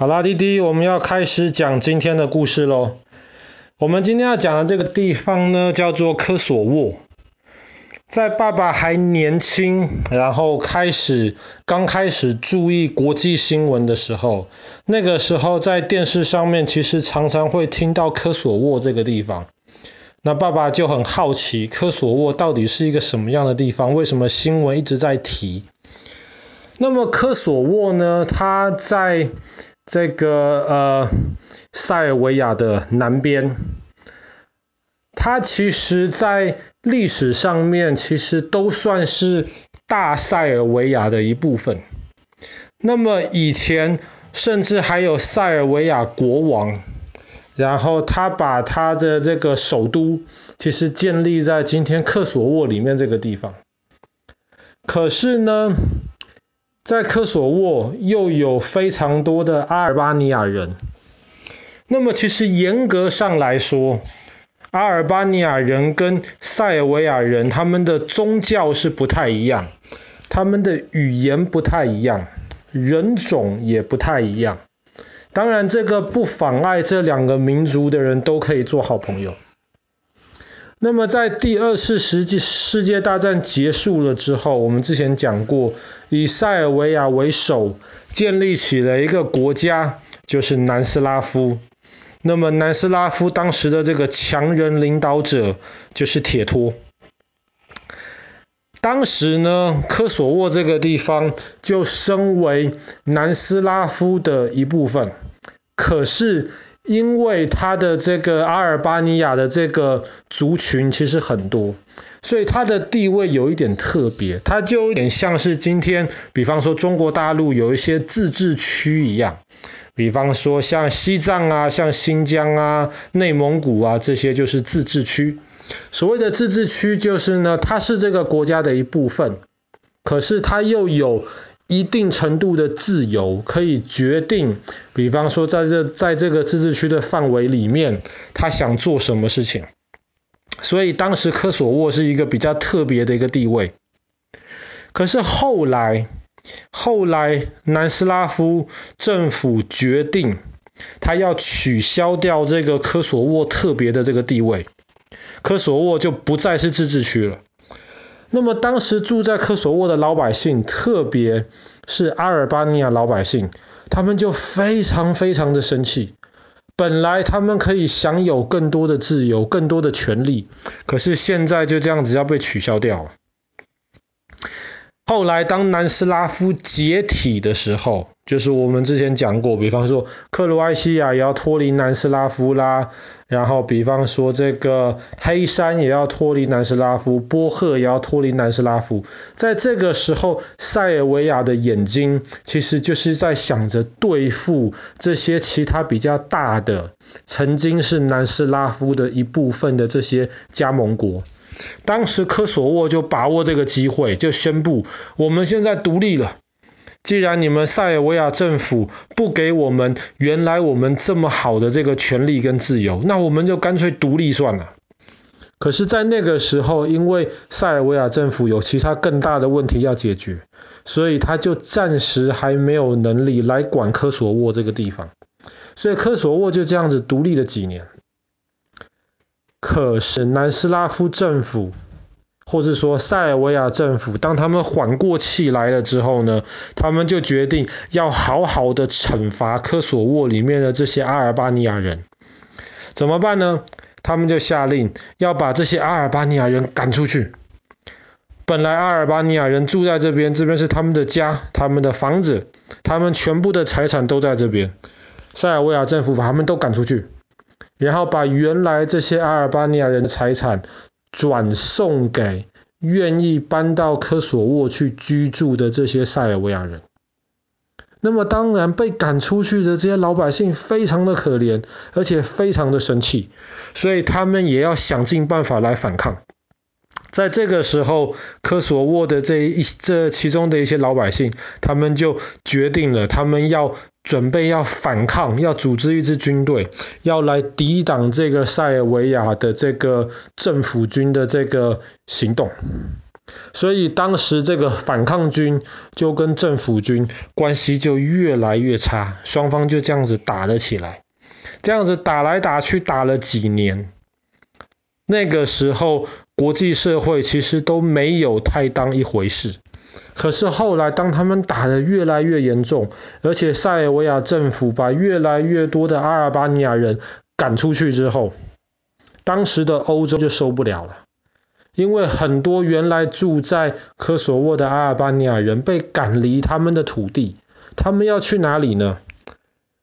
好啦，弟弟，我们要开始讲今天的故事喽。我们今天要讲的这个地方呢，叫做科索沃。在爸爸还年轻，然后开始刚开始注意国际新闻的时候，那个时候在电视上面其实常常会听到科索沃这个地方。那爸爸就很好奇，科索沃到底是一个什么样的地方？为什么新闻一直在提？那么科索沃呢，它在这个呃，塞尔维亚的南边，它其实在历史上面其实都算是大塞尔维亚的一部分。那么以前甚至还有塞尔维亚国王，然后他把他的这个首都其实建立在今天科索沃里面这个地方。可是呢，在科索沃又有非常多的阿尔巴尼亚人。那么其实严格上来说，阿尔巴尼亚人跟塞尔维亚人他们的宗教是不太一样，他们的语言不太一样，人种也不太一样。当然这个不妨碍这两个民族的人都可以做好朋友。那么在第二次世界世界大战结束了之后，我们之前讲过，以塞尔维亚为首，建立起了一个国家，就是南斯拉夫。那么南斯拉夫当时的这个强人领导者就是铁托。当时呢，科索沃这个地方就身为南斯拉夫的一部分，可是。因为他的这个阿尔巴尼亚的这个族群其实很多，所以他的地位有一点特别，他就有点像是今天，比方说中国大陆有一些自治区一样，比方说像西藏啊、像新疆啊、内蒙古啊这些就是自治区。所谓的自治区就是呢，它是这个国家的一部分，可是它又有。一定程度的自由可以决定，比方说在这在这个自治区的范围里面，他想做什么事情。所以当时科索沃是一个比较特别的一个地位。可是后来，后来南斯拉夫政府决定，他要取消掉这个科索沃特别的这个地位，科索沃就不再是自治区了。那么当时住在科索沃的老百姓，特别是阿尔巴尼亚老百姓，他们就非常非常的生气。本来他们可以享有更多的自由、更多的权利，可是现在就这样子要被取消掉了。后来当南斯拉夫解体的时候，就是我们之前讲过，比方说克罗埃西亚也要脱离南斯拉夫啦。然后，比方说这个黑山也要脱离南斯拉夫，波赫也要脱离南斯拉夫。在这个时候，塞尔维亚的眼睛其实就是在想着对付这些其他比较大的，曾经是南斯拉夫的一部分的这些加盟国。当时科索沃就把握这个机会，就宣布我们现在独立了。既然你们塞尔维亚政府不给我们原来我们这么好的这个权利跟自由，那我们就干脆独立算了。可是，在那个时候，因为塞尔维亚政府有其他更大的问题要解决，所以他就暂时还没有能力来管科索沃这个地方。所以科索沃就这样子独立了几年。可是南斯拉夫政府。或是说塞尔维亚政府，当他们缓过气来了之后呢，他们就决定要好好的惩罚科索沃里面的这些阿尔巴尼亚人。怎么办呢？他们就下令要把这些阿尔巴尼亚人赶出去。本来阿尔巴尼亚人住在这边，这边是他们的家，他们的房子，他们全部的财产都在这边。塞尔维亚政府把他们都赶出去，然后把原来这些阿尔巴尼亚人的财产。转送给愿意搬到科索沃去居住的这些塞尔维亚人。那么当然被赶出去的这些老百姓非常的可怜，而且非常的生气，所以他们也要想尽办法来反抗。在这个时候，科索沃的这一这其中的一些老百姓，他们就决定了，他们要准备要反抗，要组织一支军队，要来抵挡这个塞尔维亚的这个政府军的这个行动。所以当时这个反抗军就跟政府军关系就越来越差，双方就这样子打了起来，这样子打来打去打了几年。那个时候国际社会其实都没有太当一回事。可是后来当他们打得越来越严重，而且塞尔维亚政府把越来越多的阿尔巴尼亚人赶出去之后，当时的欧洲就受不了了。因为很多原来住在科索沃的阿尔巴尼亚人被赶离他们的土地，他们要去哪里呢？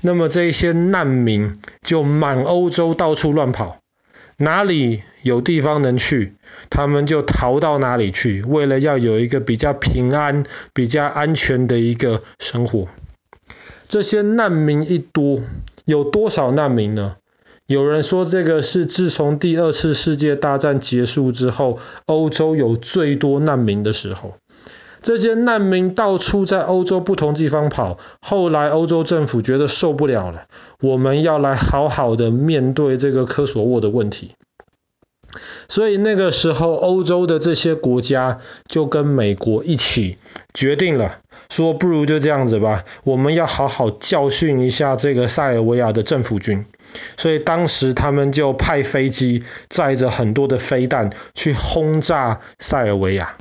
那么这些难民就满欧洲到处乱跑，哪里有地方能去，他们就逃到哪里去，为了要有一个比较平安、比较安全的一个生活。这些难民一多，有多少难民呢？有人说，这个是自从第二次世界大战结束之后，欧洲有最多难民的时候。这些难民到处在欧洲不同地方跑，后来欧洲政府觉得受不了了，我们要来好好的面对这个科索沃的问题。所以那个时候，欧洲的这些国家就跟美国一起决定了，说不如就这样子吧，我们要好好教训一下这个塞尔维亚的政府军。所以当时他们就派飞机载着很多的飞弹去轰炸塞尔维亚。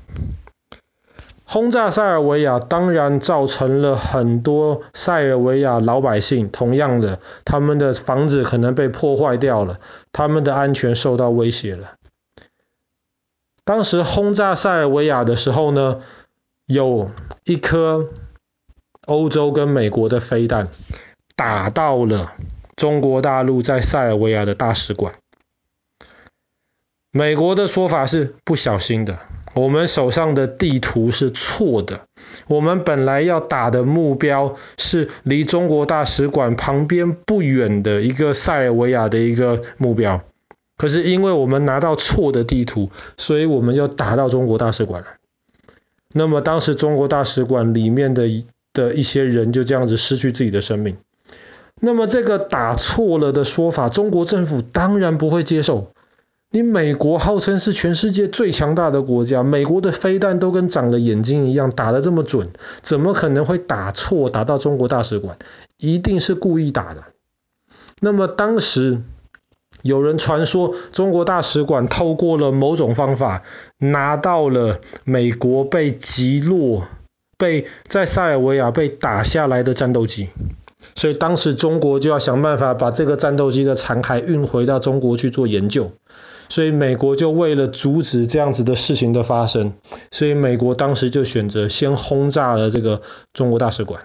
轰炸塞尔维亚当然造成了很多塞尔维亚老百姓，同样的，他们的房子可能被破坏掉了，他们的安全受到威胁了。当时轰炸塞尔维亚的时候呢，有一颗欧洲跟美国的飞弹打到了。中国大陆在塞尔维亚的大使馆，美国的说法是不小心的，我们手上的地图是错的，我们本来要打的目标是离中国大使馆旁边不远的一个塞尔维亚的一个目标，可是因为我们拿到错的地图，所以我们就打到中国大使馆了。那么当时中国大使馆里面的的一些人就这样子失去自己的生命。那么这个打错了的说法，中国政府当然不会接受。你美国号称是全世界最强大的国家，美国的飞弹都跟长了眼睛一样，打得这么准，怎么可能会打错，打到中国大使馆？一定是故意打的。那么当时有人传说，中国大使馆透过了某种方法，拿到了美国被击落、被在塞尔维亚被打下来的战斗机。所以当时中国就要想办法把这个战斗机的残骸运回到中国去做研究，所以美国就为了阻止这样子的事情的发生，所以美国当时就选择先轰炸了这个中国大使馆。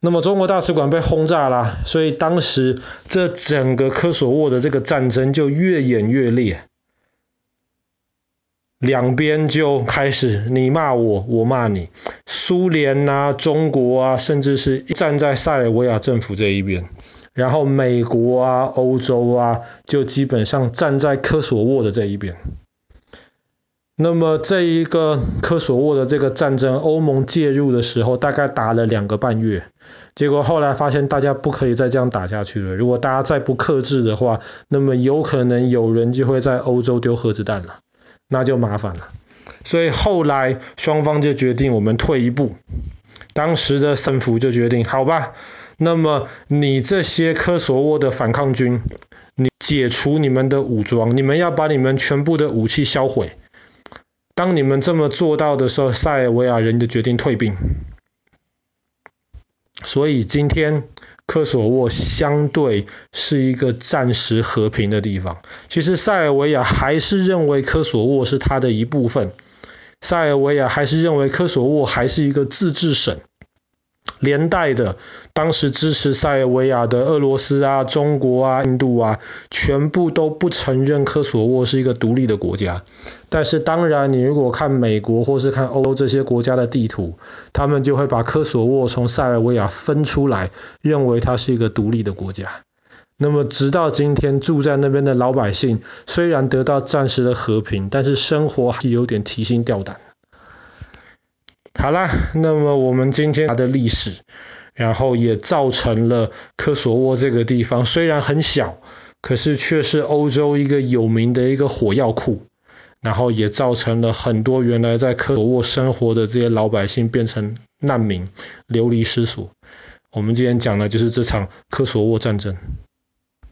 那么中国大使馆被轰炸了，所以当时这整个科索沃的这个战争就越演越烈。两边就开始你骂我，我骂你。苏联啊，中国啊，甚至是站在塞尔维亚政府这一边。然后美国啊，欧洲啊，就基本上站在科索沃的这一边。那么这一个科索沃的这个战争，欧盟介入的时候，大概打了两个半月。结果后来发现大家不可以再这样打下去了。如果大家再不克制的话，那么有可能有人就会在欧洲丢核子弹了。那就麻烦了，所以后来双方就决定我们退一步。当时的政府就决定，好吧，那么你这些科索沃的反抗军，你解除你们的武装，你们要把你们全部的武器销毁。当你们这么做到的时候，塞尔维亚人就决定退兵。所以今天。科索沃相对是一个暂时和平的地方。其实塞尔维亚还是认为科索沃是他的一部分，塞尔维亚还是认为科索沃还是一个自治省。连带的，当时支持塞尔维亚的俄罗斯啊、中国啊、印度啊，全部都不承认科索沃是一个独立的国家。但是当然，你如果看美国或是看欧洲这些国家的地图，他们就会把科索沃从塞尔维亚分出来，认为它是一个独立的国家。那么直到今天，住在那边的老百姓虽然得到暂时的和平，但是生活还是有点提心吊胆。好啦，那么我们今天的历史，然后也造成了科索沃这个地方虽然很小，可是却是欧洲一个有名的一个火药库。然后也造成了很多原来在科索沃生活的这些老百姓变成难民，流离失所。我们今天讲的就是这场科索沃战争。